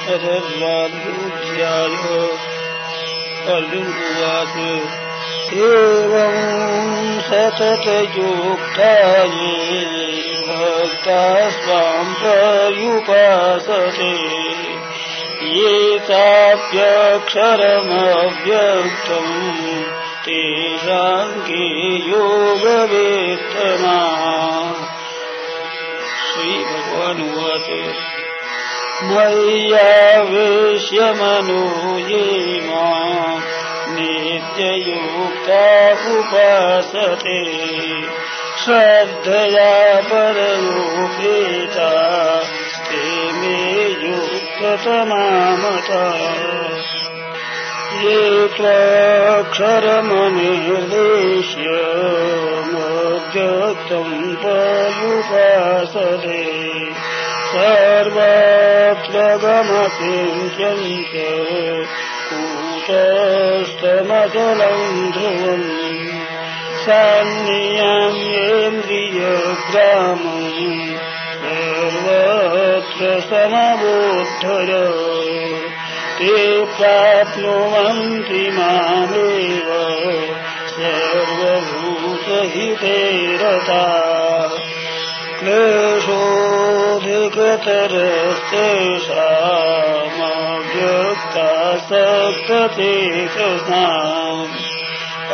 अथर्वाध्याय अर्जुनवाच एवम् सततयोक्ताये भक्ता स्वाम् पर्युपासते। ये चाप्यक्षरमव्यक्तम् तेषाम् के योगवेत्तना श्रीभगवानुवाच मय्यावेश्यमनो ये मा नित्ययुक्ता उपासते श्रद्धया परयोपेता ते मे युक्ततमामता। ये त्वाक्षरमनिर्देश्य मध्यक्तम् पर्युपासते सर्वत्र कूटस्थमचलम् ध्रुवम् सान्नियम्येन्द्रियग्रामम् सर्वत्र समबोद्धय ते प्राप्नुवन्ति मामेव सर्वभूतहिते रता क्लेशोऽधिकतरस्तेषामव्यक्ता सप्ततेषसाम्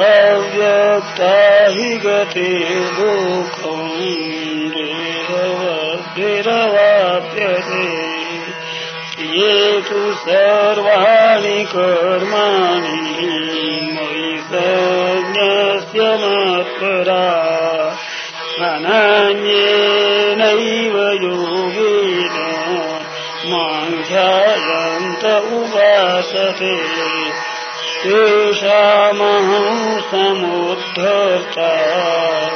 अव्यक्ता हि गते दुःखम् देहवद्भिरवाप्यते ये तु सर्वाणि कर्माणि मयि सज्ञस्य मत्परा अनान्येनैव योगेन मां ध्यायन्त उपासते तेषामहं समुद्धर्ता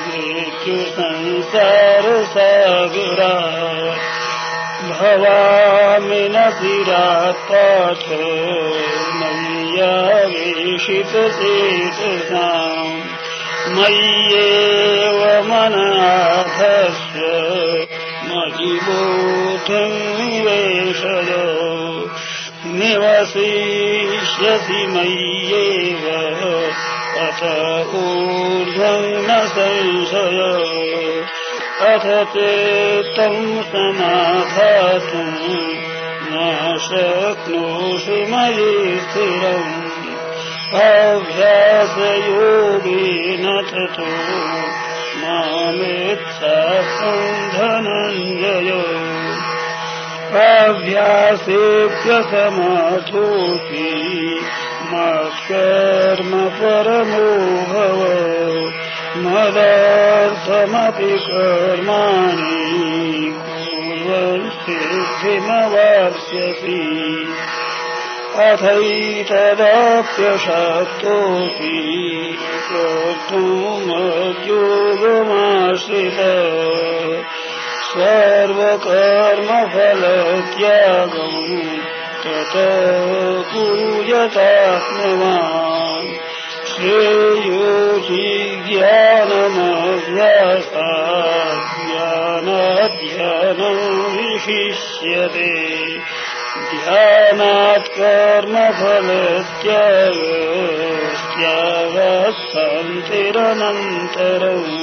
मृत्युसंसारसागरा। भवामि न चिरात्पाथ मय्यावेशितचेतसाम् मय्येव मनाथस्य मयि बोधम् निवेशय निवसिष्यसि मय्येव अथ ऊर्ध्वम् न संशय। अथ चेत्तम् समाधातुम् न शक्नोषि मयि स्थिरम् अभ्यासयोगेन ततो मामेत्सात्मम् धनञ्जय अभ्यासेऽप्यसमथोऽपि मत्कर्म परमो भव। मदर्थमपि कर्माणि कुर्वन् सिद्धिमवाप्स्यसि अथैतदप्यशक्तोऽपि कर्तुमद्योगमाश्रित सर्वकर्मफलत्यागम् तत कुर्यतात्मवान् श्रेयो ज्ञानमभ्यासाज्ञानाध्यानम् विशिष्यते ध्यानात् कर्मफलत्यागस्त्यागत्सन्तिरनन्तरम्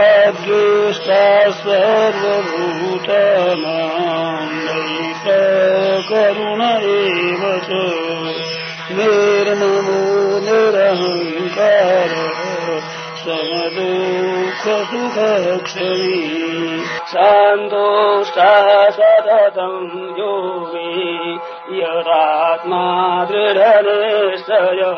अदृष्टा सर्वभूतानाम् नैककरुण एव च निर्ममो निरहङ्कार सान्तोष्टा सततम् योगी। यदात्मा दृढनिश्चय।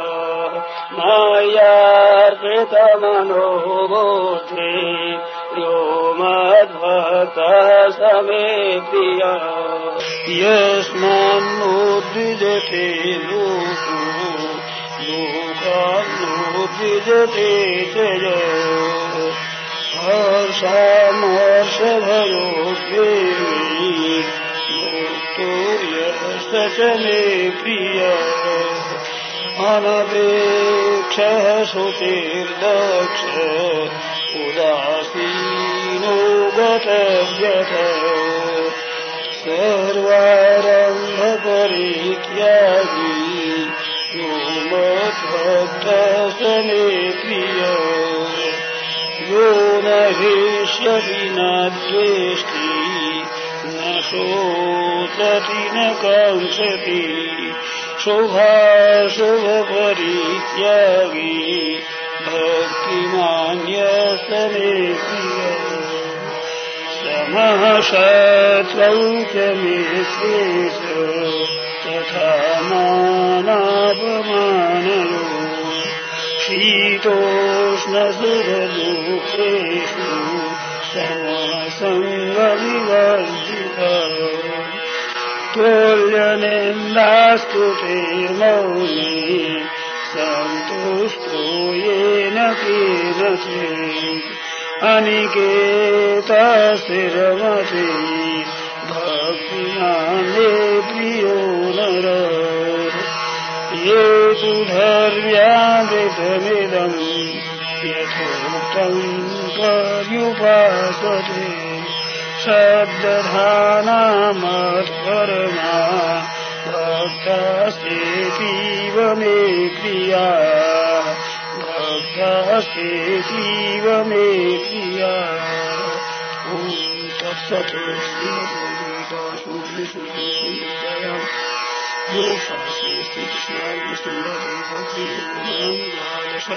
मय्यार्पितमनो बोधे यो मद्भक्तः समे प्रिय यस्मान्नोद्विजते लोको लोकान्नोद्विजते च य हर्षामर्षभयोद्वेगी मुक्तो यश्च च मे प्रिय परित्यागी यो मद्भक्तसने प्रिय हेष्यति न द्वेष्टि न शोचति न काङ्क्षति शुभाशुभपरित्यागी भक्तिमान्यसने प्रिय समः शत्वौ च मित्रेष तथा मानापमानयो। शीतोष्णसुरलोकेषु समसङ्गविवर्जिता तुल्यनिन्दास्तु ते मौनी सन्तुष्टो येन केनचित् अनिकेतशिरमति भक्तिमाने प्रियो नर ये तु धर्व्यामृतमिदम् यथोक्तम् पर्युपासते शब्दधानामत्परमा भक्तास्तेतीव मे प्रिया भक्तास्तेतीव मे प्रिया भक्तियोगनाम द्वादश